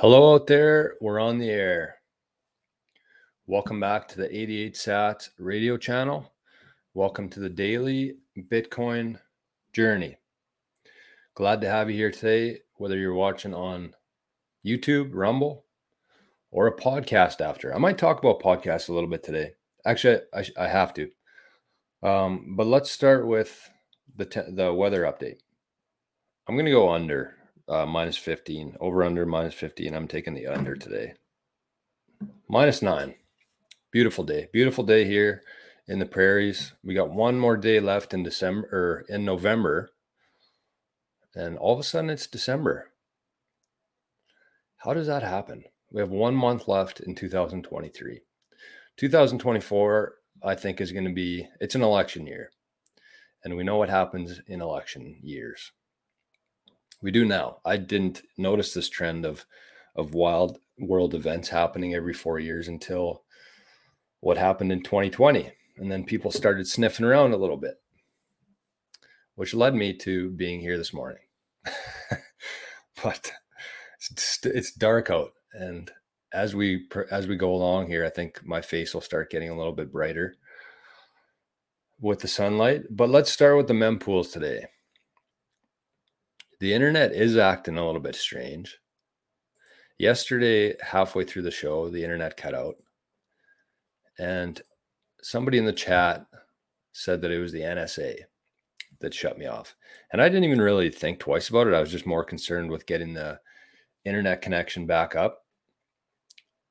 Hello out there. We're on the air. Welcome back to the 88 Sats radio channel. Welcome to the daily Bitcoin journey. Glad to have you here today, whether you're watching on YouTube, Rumble, or a podcast after. I might talk about podcasts a little bit today. Actually, I, I have to. Um, but let's start with the, te- the weather update. I'm going to go under uh, minus 15, over under minus 15. I'm taking the under today. Minus nine. Beautiful day. Beautiful day here in the prairies. We got one more day left in December or in November. And all of a sudden it's December. How does that happen? We have one month left in 2023. 2024, I think, is going to be it's an election year. And we know what happens in election years we do now. I didn't notice this trend of of wild world events happening every four years until what happened in 2020, and then people started sniffing around a little bit, which led me to being here this morning. but it's, it's dark out, and as we as we go along here, I think my face will start getting a little bit brighter with the sunlight. But let's start with the mempools today the internet is acting a little bit strange. Yesterday, halfway through the show, the internet cut out. And somebody in the chat said that it was the NSA that shut me off. And I didn't even really think twice about it. I was just more concerned with getting the internet connection back up.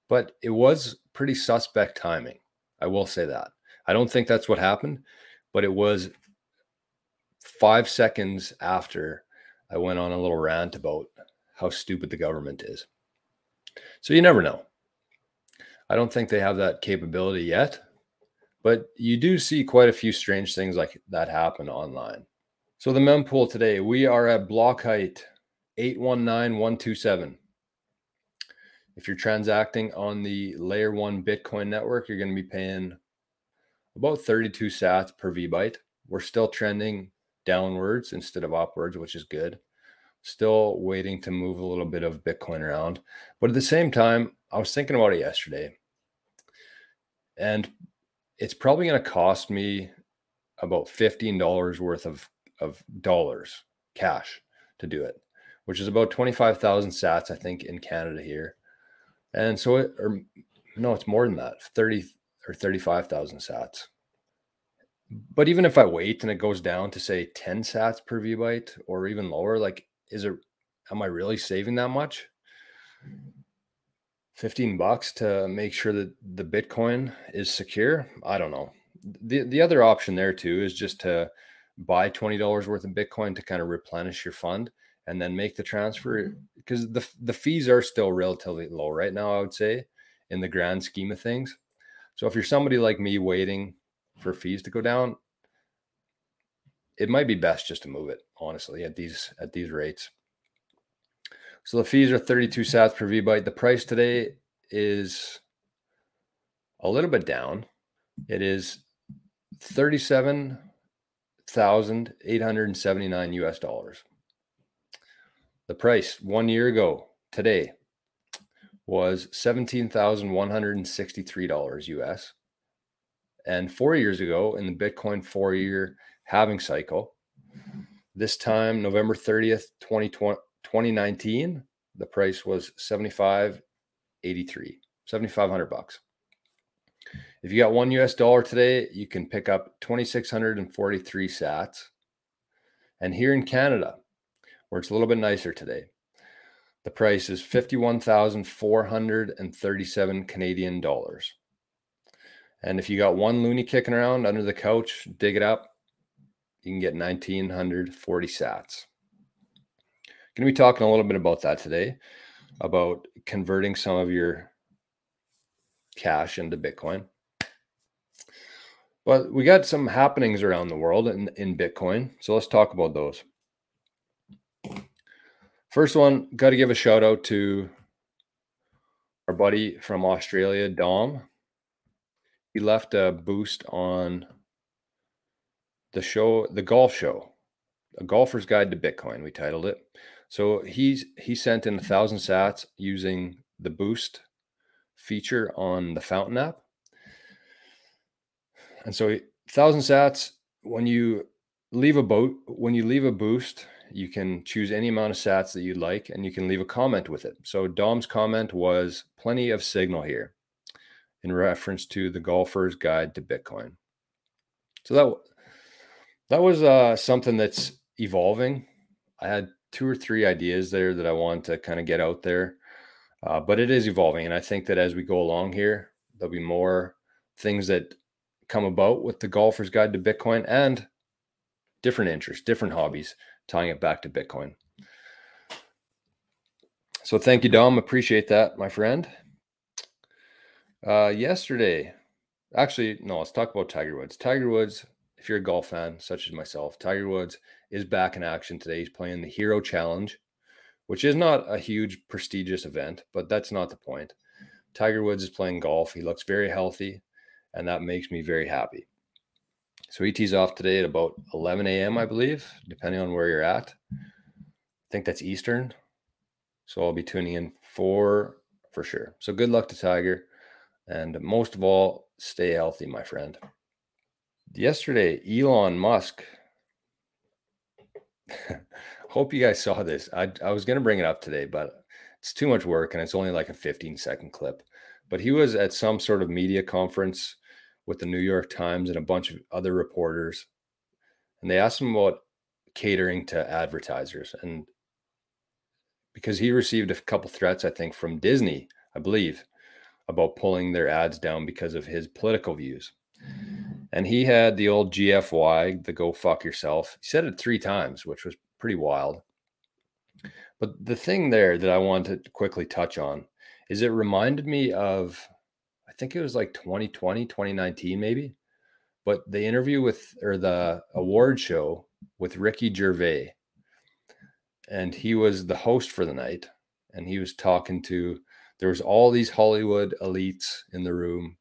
But it was pretty suspect timing. I will say that. I don't think that's what happened, but it was five seconds after I went on a little rant about how stupid the government is. So you never know. I don't think they have that capability yet, but you do see quite a few strange things like that happen online. So the mempool today, we are at block height 819127. If you're transacting on the layer one Bitcoin network, you're going to be paying about 32 sats per VByte. We're still trending downwards instead of upwards, which is good. Still waiting to move a little bit of Bitcoin around. But at the same time, I was thinking about it yesterday. And it's probably going to cost me about $15 worth of, of dollars cash to do it, which is about 25,000 sats, I think, in Canada here. And so, it, or no, it's more than that 30 or 35,000 sats. But even if I wait and it goes down to say 10 sats per V byte or even lower, like is it am I really saving that much? 15 bucks to make sure that the Bitcoin is secure? I don't know. The the other option there too is just to buy $20 worth of Bitcoin to kind of replenish your fund and then make the transfer because mm-hmm. the the fees are still relatively low right now, I would say, in the grand scheme of things. So if you're somebody like me waiting for fees to go down, it might be best just to move it honestly at these at these rates. So the fees are 32 sats per VByte. The price today is a little bit down. It is 37,879 US dollars. The price one year ago today was $17,163 US. And four years ago in the Bitcoin four year halving cycle. This time, November 30th, 2020, 2019, the price was 7583, 7500 bucks. If you got one US dollar today, you can pick up 2643 sats. And here in Canada, where it's a little bit nicer today, the price is 51,437 Canadian dollars. And if you got one loonie kicking around under the couch, dig it up, you can get 1940 sats. Going to be talking a little bit about that today, about converting some of your cash into Bitcoin. But we got some happenings around the world in, in Bitcoin. So let's talk about those. First one, got to give a shout out to our buddy from Australia, Dom. He left a boost on the show, the golf show, a golfer's guide to Bitcoin. We titled it. So he's he sent in a thousand sats using the boost feature on the Fountain app. And so thousand sats, when you leave a boat, when you leave a boost, you can choose any amount of sats that you'd like and you can leave a comment with it. So Dom's comment was plenty of signal here in reference to the golfer's guide to Bitcoin. So that that was uh, something that's evolving. I had two or three ideas there that I want to kind of get out there, uh, but it is evolving, and I think that as we go along here, there'll be more things that come about with the golfer's guide to Bitcoin and different interests, different hobbies, tying it back to Bitcoin. So thank you, Dom. Appreciate that, my friend. Uh, yesterday, actually, no, let's talk about Tiger Woods. Tiger Woods, if you're a golf fan, such as myself, Tiger Woods is back in action today. He's playing the Hero Challenge, which is not a huge prestigious event, but that's not the point. Tiger Woods is playing golf. He looks very healthy, and that makes me very happy. So he tees off today at about 11 a.m., I believe, depending on where you're at. I think that's Eastern. So I'll be tuning in for for sure. So good luck to Tiger. And most of all, stay healthy, my friend. Yesterday, Elon Musk. Hope you guys saw this. I, I was going to bring it up today, but it's too much work and it's only like a 15 second clip. But he was at some sort of media conference with the New York Times and a bunch of other reporters. And they asked him about catering to advertisers. And because he received a couple threats, I think, from Disney, I believe, about pulling their ads down because of his political views. And he had the old GFY, the go fuck yourself. He said it three times, which was pretty wild. But the thing there that I wanted to quickly touch on is it reminded me of, I think it was like 2020, 2019, maybe. But the interview with, or the award show with Ricky Gervais. And he was the host for the night. And he was talking to there was all these Hollywood elites in the room.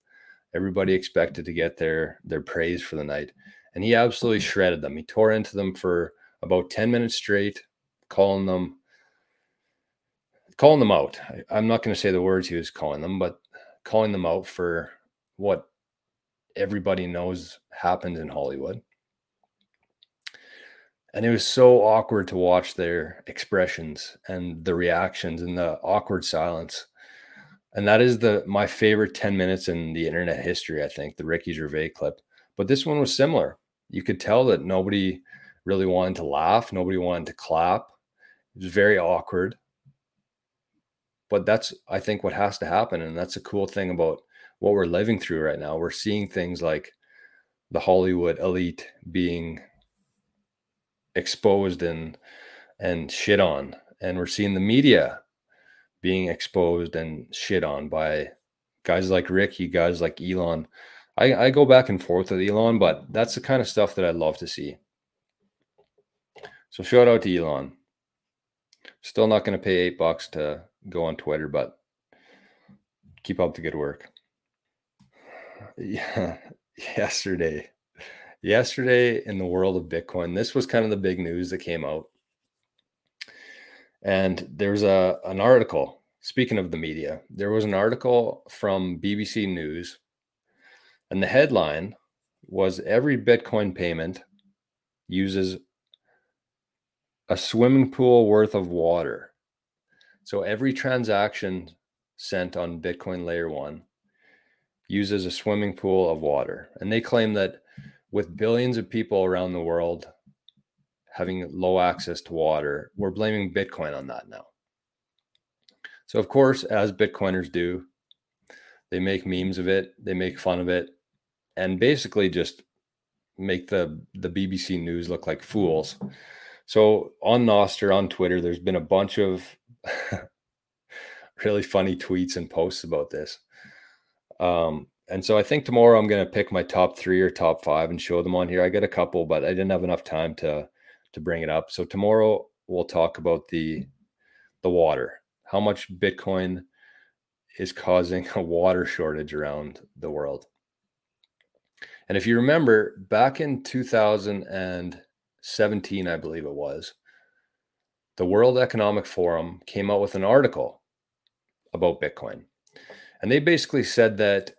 Everybody expected to get their their praise for the night, and he absolutely shredded them. He tore into them for about ten minutes straight, calling them calling them out. I, am not going to say the words he was calling them, but calling them out for what everybody knows happens in Hollywood. And it was so awkward to watch their expressions and the reactions and the awkward silence and that is the my favorite 10 minutes in the internet history i think the ricky gervais clip. But this one was similar. You could tell that nobody really wanted to laugh nobody wanted to clap. It was very awkward. But that's i think what has to happen and that's a cool thing about what we're living through right now. We're seeing things like the hollywood elite being exposed and and shit on and we're seeing the media being exposed and shit on by guys like Ricky, guys like Elon. I, I go back and forth with Elon, but that's the kind of stuff that I love to see. So shout out to Elon. Still not going to pay eight bucks to go on Twitter, but keep up the good work. Yeah, yesterday, yesterday in the world of Bitcoin, this was kind of the big news that came out. And there's a an article. Speaking of the media, there was an article from BBC News, and the headline was every Bitcoin payment uses a swimming pool worth of water. So every transaction sent on Bitcoin layer one uses a swimming pool of water. And they claim that with billions of people around the world having low access to water. We're blaming Bitcoin on that now. So, of course, as Bitcoiners do, they make memes of it, they make fun of it, and basically just make the, the BBC News look like fools. So, on Nostr, on Twitter, there's been a bunch of really funny tweets and posts about this. Um, and so I think tomorrow I'm going to pick my top three or top five and show them on here. I got a couple, but I didn't have enough time to to bring it up. So tomorrow we'll talk about the the water. How much Bitcoin is causing a water shortage around the world. And if you remember back in 2017, I believe it was, the World Economic Forum came out with an article about Bitcoin. And they basically said that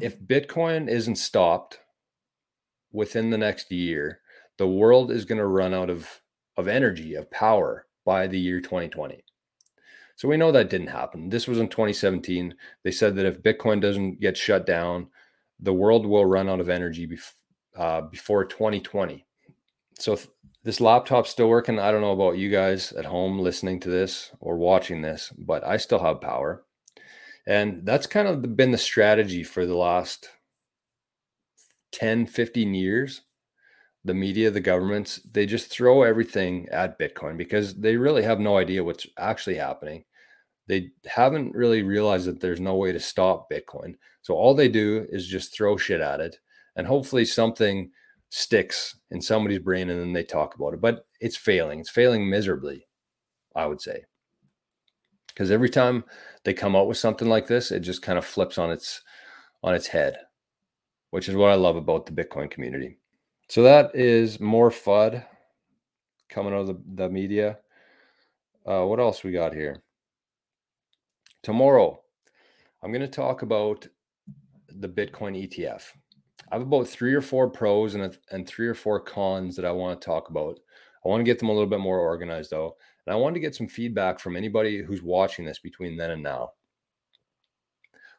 if Bitcoin isn't stopped within the next year, the world is going to run out of, of energy, of power by the year 2020. So we know that didn't happen. This was in 2017. They said that if Bitcoin doesn't get shut down, the world will run out of energy bef- uh, before 2020. So this laptop's still working. I don't know about you guys at home listening to this or watching this, but I still have power. And that's kind of been the strategy for the last 10, 15 years. The media, the governments, they just throw everything at Bitcoin because they really have no idea what's actually happening. They haven't really realized that there's no way to stop Bitcoin. So all they do is just throw shit at it. And hopefully something sticks in somebody's brain and then they talk about it. But it's failing. It's failing miserably, I would say. Because every time they come out with something like this, it just kind of flips on its on its head, which is what I love about the Bitcoin community. So that is more FUD coming out of the, the media. Uh, what else we got here? Tomorrow, I'm going to talk about the Bitcoin ETF. I have about three or four pros and, a, and three or four cons that I want to talk about. I want to get them a little bit more organized though. And I want to get some feedback from anybody who's watching this between then and now.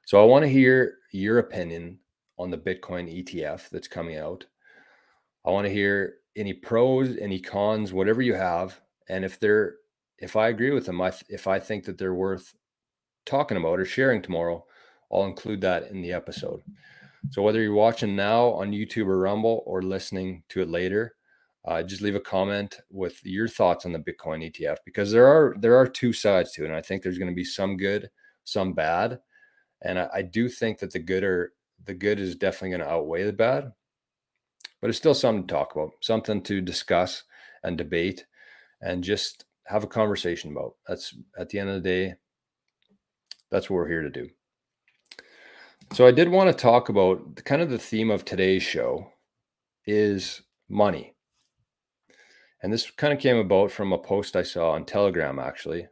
So I want to hear your opinion on the Bitcoin ETF that's coming out. I want to hear any pros, any cons, whatever you have, and if they're if I agree with them, I if I think that they're worth talking about or sharing tomorrow, I'll include that in the episode. So whether you're watching now on YouTube or Rumble or listening to it later, uh, just leave a comment with your thoughts on the Bitcoin ETF because there are there are two sides to it, and I think there's going to be some good, some bad, and I, I do think that the good are the good is definitely going to outweigh the bad, but it's still something to talk about, something to discuss and debate, and just have a conversation about. That's at the end of the day, that's what we're here to do. So I did want to talk about the, kind of the theme of today's show is money. And this kind of came about from a post I saw on Telegram actually.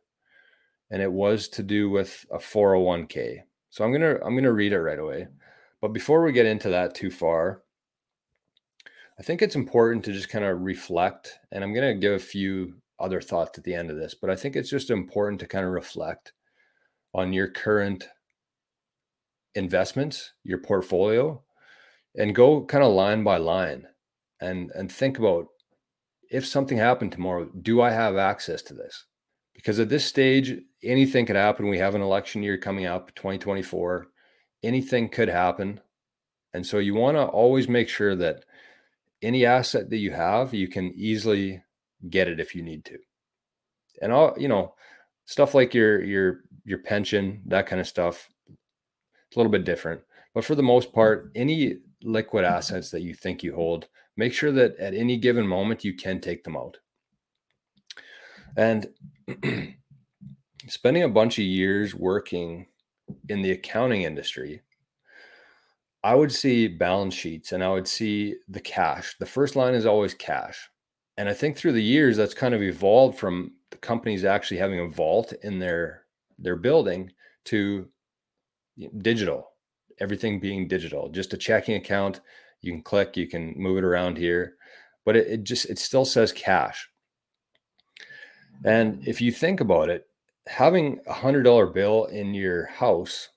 And it was to do with a 401k. So I'm going to I'm going to read it right away. But before we get into that too far, I think it's important to just kind of reflect and I'm going to give a few other thoughts at the end of this, but I think it's just important to kind of reflect on your current investments, your portfolio, and go kind of line by line and and think about if something happened tomorrow, do I have access to this? Because at this stage, anything could happen. We have an election year coming up, 2024. Anything could happen. And so you want to always make sure that any asset that you have, you can easily get it if you need to. And all, you know, stuff like your your your pension, that kind of stuff, it's a little bit different. But for the most part, mm-hmm. any liquid mm-hmm. assets that you think you hold, make sure that at any given moment you can take them out. And spending a bunch of years working in the accounting industry, I would see balance sheets and I would see the cash. The first line is always cash. And I think through the years that's kind of evolved from the companies actually having a vault in their their building to digital, everything being digital, just a checking account. You can click, you can move it around here, but it, it just, it still says cash. And if you think about it, having a hundred dollar bill in your house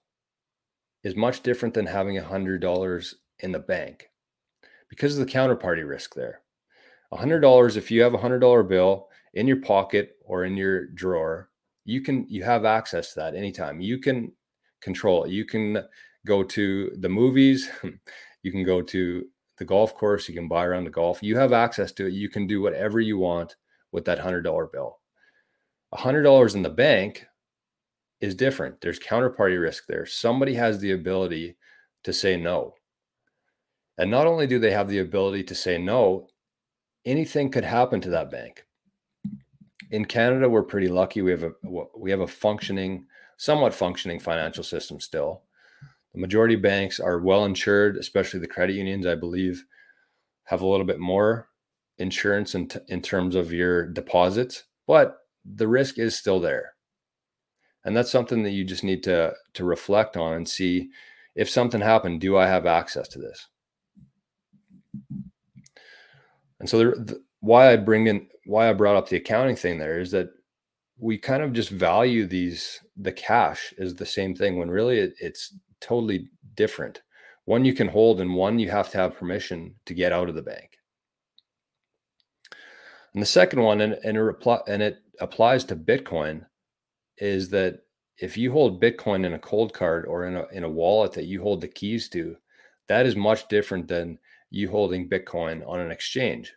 is much different than having a hundred dollars in the bank because of the counterparty risk there. A hundred dollars, if you have a hundred dollar bill in your pocket or in your drawer, you can you have access to that anytime. You can control it. You can go to the movies, you can go to the golf course, you can buy around the golf. You have access to it. You can do whatever you want with that $100 bill. $100 in the bank is different. There's counterparty risk there. Somebody has the ability to say no. And not only do they have the ability to say no, anything could happen to that bank. In Canada, we're pretty lucky. We have a we have a functioning somewhat functioning financial system still. The majority banks are well insured, especially the credit unions, I believe, have a little bit more insurance in, t- in terms of your deposits. but the risk is still there. And that's something that you just need to to reflect on and see if something happened, do I have access to this? And so the, why I bring in why I brought up the accounting thing there is that we kind of just value these the cash is the same thing when really it, it's totally different. One you can hold and one you have to have permission to get out of the bank. And the second one, and, and, it, reply, and it applies to Bitcoin, is that if you hold Bitcoin in a Coldcard or in a, in a wallet that you hold the keys to, that is much different than you holding Bitcoin on an exchange.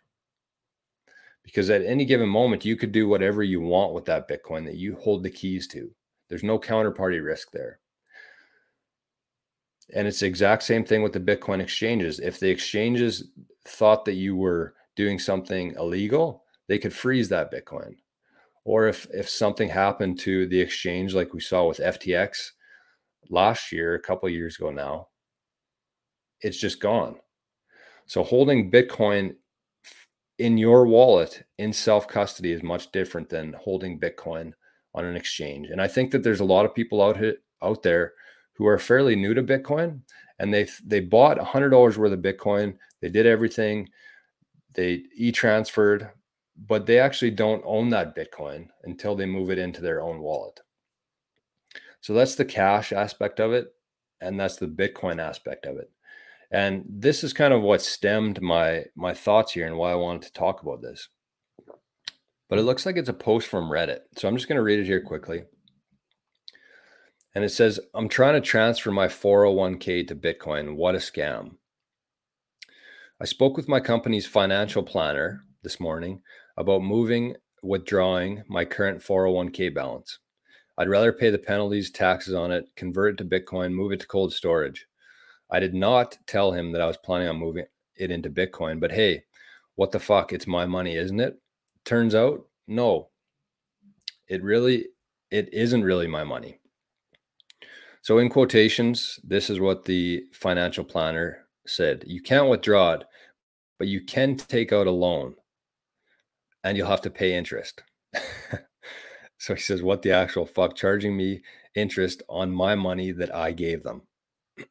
Because at any given moment, you could do whatever you want with that Bitcoin that you hold the keys to. There's no counterparty risk there. And it's the exact same thing with the Bitcoin exchanges. If the exchanges thought that you were doing something illegal, they could freeze that Bitcoin. Or if if something happened to the exchange, like we saw with FTX last year, a couple years ago now, it's just gone. So holding Bitcoin in your wallet in self custody is much different than holding Bitcoin on an exchange. And I think that there's a lot of people out here, out there who are fairly new to Bitcoin and they they bought $100 worth of Bitcoin, they did everything, they e-transferred, but they actually don't own that Bitcoin until they move it into their own wallet. So that's the cash aspect of it. And that's the Bitcoin aspect of it. And this is kind of what stemmed my my thoughts here and why I wanted to talk about this. But it looks like it's a post from Reddit. So I'm just going to read it here quickly. And it says, I'm trying to transfer my 401k to Bitcoin. What a scam. I spoke with my company's financial planner this morning about moving, withdrawing my current 401k balance. I'd rather pay the penalties, taxes on it, convert it to Bitcoin, move it to cold storage. I did not tell him that I was planning on moving it into Bitcoin, but hey, what the fuck? It's my money, isn't it? Turns out, no. It really it isn't really my money. So in quotations, this is what the financial planner said. You can't withdraw it, but you can take out a loan and you'll have to pay interest. so he says, What the actual fuck? Charging me interest on my money that I gave them.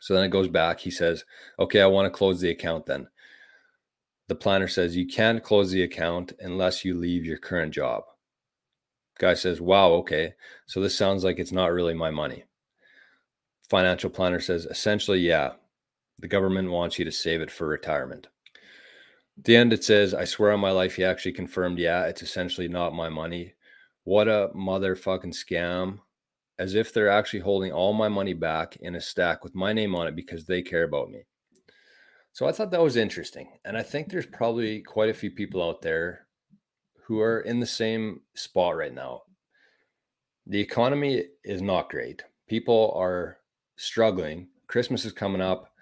so then it goes back. He says, Okay, I want to close the account then. The planner says, You can't close the account unless you leave your current job. Guy says, Wow, okay. So this sounds like it's not really my money. Financial planner says, Essentially, yeah. The government wants you to save it for retirement. The end, it says, I swear on my life, he actually confirmed, yeah, it's essentially not my money. What a motherfucking scam. As if they're actually holding all my money back in a stack with my name on it because they care about me. So I thought that was interesting. And I think there's probably quite a few people out there who are in the same spot right now. The economy is not great. People are struggling. Christmas is coming up.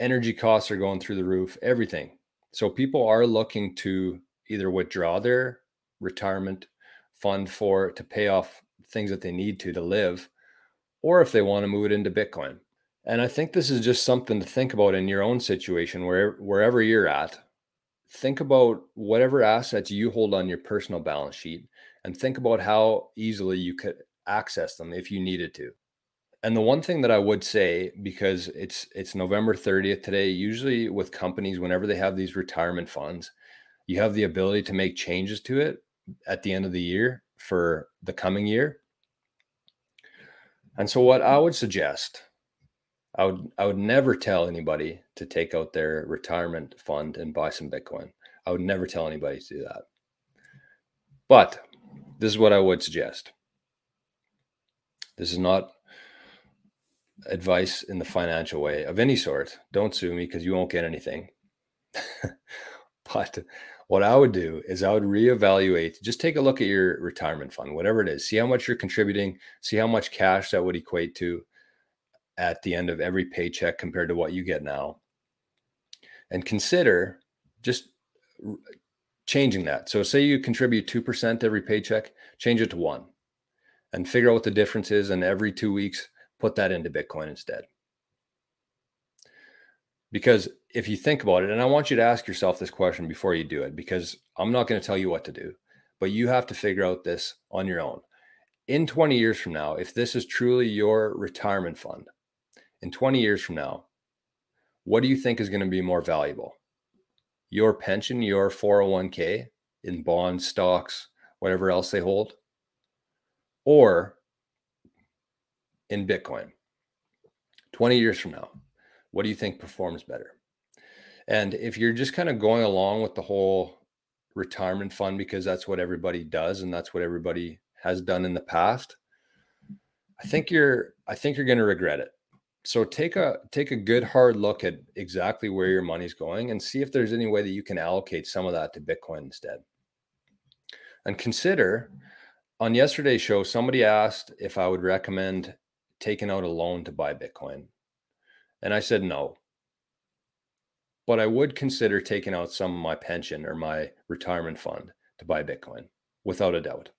Energy costs are going through the roof, everything. So people are looking to either withdraw their retirement fund for to pay off things that they need to to live, or if they want to move it into Bitcoin. And I think this is just something to think about in your own situation, where wherever you're at. Think about whatever assets you hold on your personal balance sheet, and think about how easily you could access them if you needed to. And the one thing that I would say, because it's it's November 30th today, usually with companies, whenever they have these retirement funds, you have the ability to make changes to it at the end of the year for the coming year. And so what I would suggest, I would I would never tell anybody to take out their retirement fund and buy some Bitcoin. I would never tell anybody to do that. But this is what I would suggest. This is not advice in the financial way of any sort, don't sue me because you won't get anything. but what I would do is I would reevaluate, just take a look at your retirement fund, whatever it is, see how much you're contributing, see how much cash that would equate to at the end of every paycheck compared to what you get now. And consider just changing that. So, say you contribute 2% every paycheck, change it to one and figure out what the difference is. And every two weeks, put that into Bitcoin instead. Because if you think about it, and I want you to ask yourself this question before you do it, because I'm not going to tell you what to do, but you have to figure out this on your own. In 20 years from now, if this is truly your retirement fund, in 20 years from now, what do you think is going to be more valuable? Your pension, your 401k in bonds, stocks, whatever else they hold, or in Bitcoin? 20 years from now, what do you think performs better? And if you're just kind of going along with the whole retirement fund because that's what everybody does and that's what everybody has done in the past, I think you're I think you're going to regret it. So take a take a good hard look at exactly where your money's going and see if there's any way that you can allocate some of that to Bitcoin instead. And consider on yesterday's show somebody asked if I would recommend taking out a loan to buy Bitcoin. And I said no but I would consider taking out some of my pension or my retirement fund to buy Bitcoin without a doubt.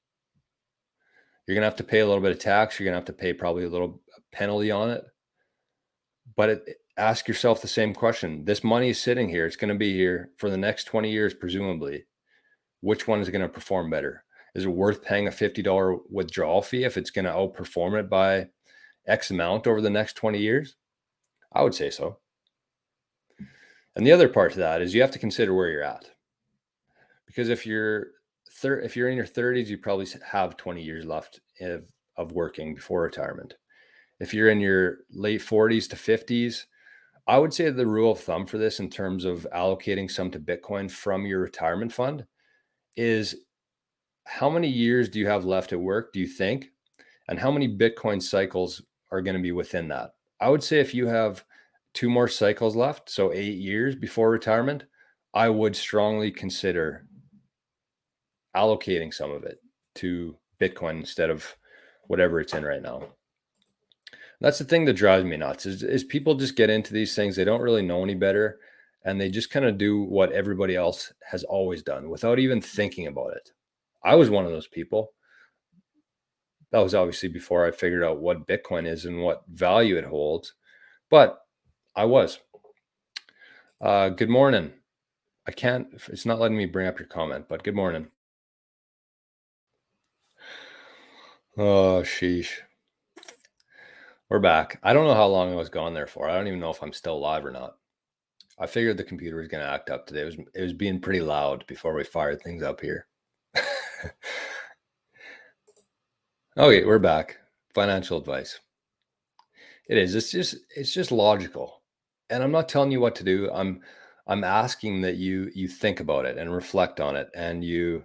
You're going to have to pay a little bit of tax. You're going to have to pay probably a little penalty on it. But it, ask yourself the same question. This money is sitting here. It's going to be here for the next 20 years, presumably. Which one is going to perform better? Is it worth paying a $50 withdrawal fee if it's going to outperform it by X amount over the next 20 years? I would say so. And the other part to that is you have to consider where you're at. Because if you're thir- if you're in your 30s, you probably have 20 years left of, of working before retirement. If you're in your late 40s to 50s, I would say the rule of thumb for this in terms of allocating some to Bitcoin from your retirement fund is how many years do you have left at work, do you think? And how many Bitcoin cycles are going to be within that? I would say if you have two more cycles left, so eight years before retirement, I would strongly consider allocating some of it to Bitcoin instead of whatever it's in right now. That's the thing that drives me nuts is, is people just get into these things. They don't really know any better and they just kind of do what everybody else has always done without even thinking about it. I was one of those people. That was obviously before I figured out what Bitcoin is and what value it holds. But I was. Uh, good morning. I can't, it's not letting me bring up your comment, but good morning. Oh, sheesh. We're back. I don't know how long I was gone there for. I don't even know if I'm still live or not. I figured the computer was going to act up today. It was it was being pretty loud before we fired things up here. okay, we're back. Financial advice. It is. It's just it's just logical and I'm not telling you what to do. I'm I'm asking that you you think about it and reflect on it and you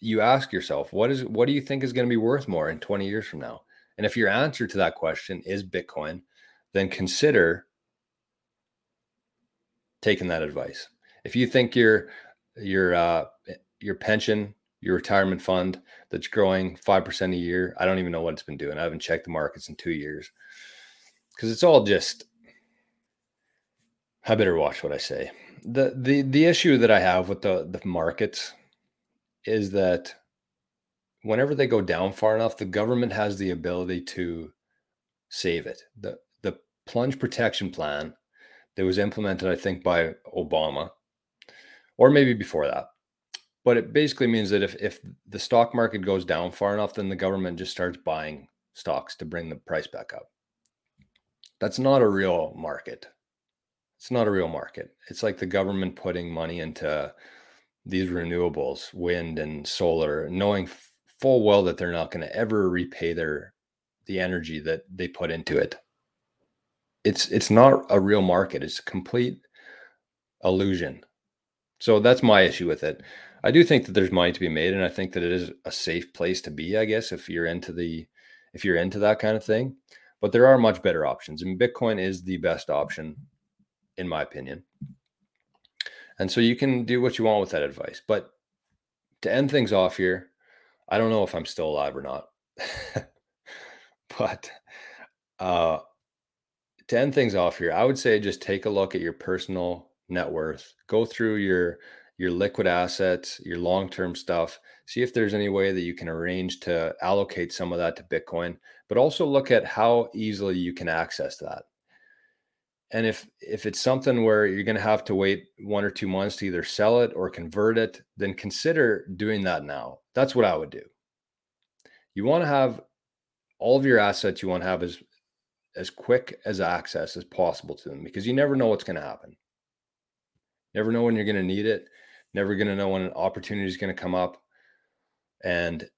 you ask yourself what is what do you think is going to be worth more in 20 years from now? And if your answer to that question is Bitcoin, then consider taking that advice. If you think your your uh, your pension, your retirement fund that's growing 5% a year, I don't even know what it's been doing. I haven't checked the markets in 2 years. Cuz it's all just I better watch what I say. The the the issue that I have with the the markets is that whenever they go down far enough, the government has the ability to save it. The the plunge protection plan that was implemented, I think, by Obama, or maybe before that. But it basically means that if if the stock market goes down far enough, then the government just starts buying stocks to bring the price back up. That's not a real market it's not a real market. It's like the government putting money into these renewables, wind and solar, knowing full well that they're not going to ever repay their the energy that they put into it. It's it's not a real market. It's a complete illusion. So that's my issue with it. I do think that there's money to be made, and I think that it is a safe place to be. I guess if you're into the if you're into that kind of thing, but there are much better options, and Bitcoin is the best option in my opinion. And so you can do what you want with that advice. But to end things off here, I don't know if I'm still alive or not. but uh, to end things off here, I would say just take a look at your personal net worth. Go through your your liquid assets, your long-term stuff. See if there's any way that you can arrange to allocate some of that to Bitcoin, but also look at how easily you can access that. And if if it's something where you're going to have to wait one or two months to either sell it or convert it then consider doing that now. That's what i would do. You want to have all of your assets you want to have as as quick as access as possible to them because you never know what's going to happen. Never know when you're going to need it never going to know when an opportunity is going to come up and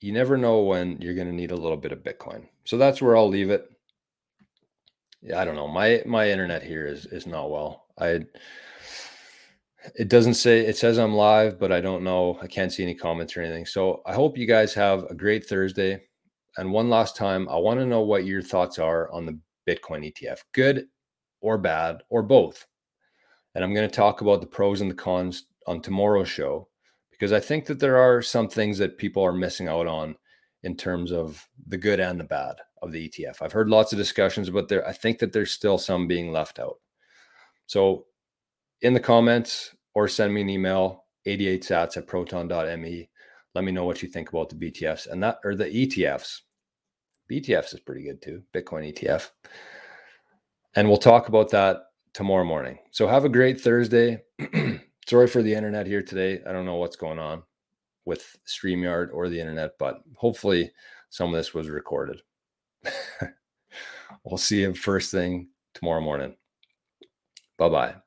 you never know when you're going to need a little bit of bitcoin so that's where i'll leave it yeah, I don't know. My my internet here is is not well. I it doesn't say it says I'm live, but I don't know. I can't see any comments or anything. So I hope you guys have a great Thursday. And one last time, I want to know what your thoughts are on the Bitcoin ETF, good or bad or both. And I'm going to talk about the pros and the cons on tomorrow's show because I think that there are some things that people are missing out on in terms of the good and the bad of the ETF. I've heard lots of discussions, but there I think that there's still some being left out. So in the comments or send me an email, 88sats at proton.me. Let me know what you think about the BTFs and that or the ETFs. BTFs is pretty good too, Bitcoin ETF. And we'll talk about that tomorrow morning. So have a great Thursday. Sorry for the internet here today. I don't know what's going on with StreamYard or the internet, but hopefully some of this was recorded. we'll see you first thing tomorrow morning. Bye bye.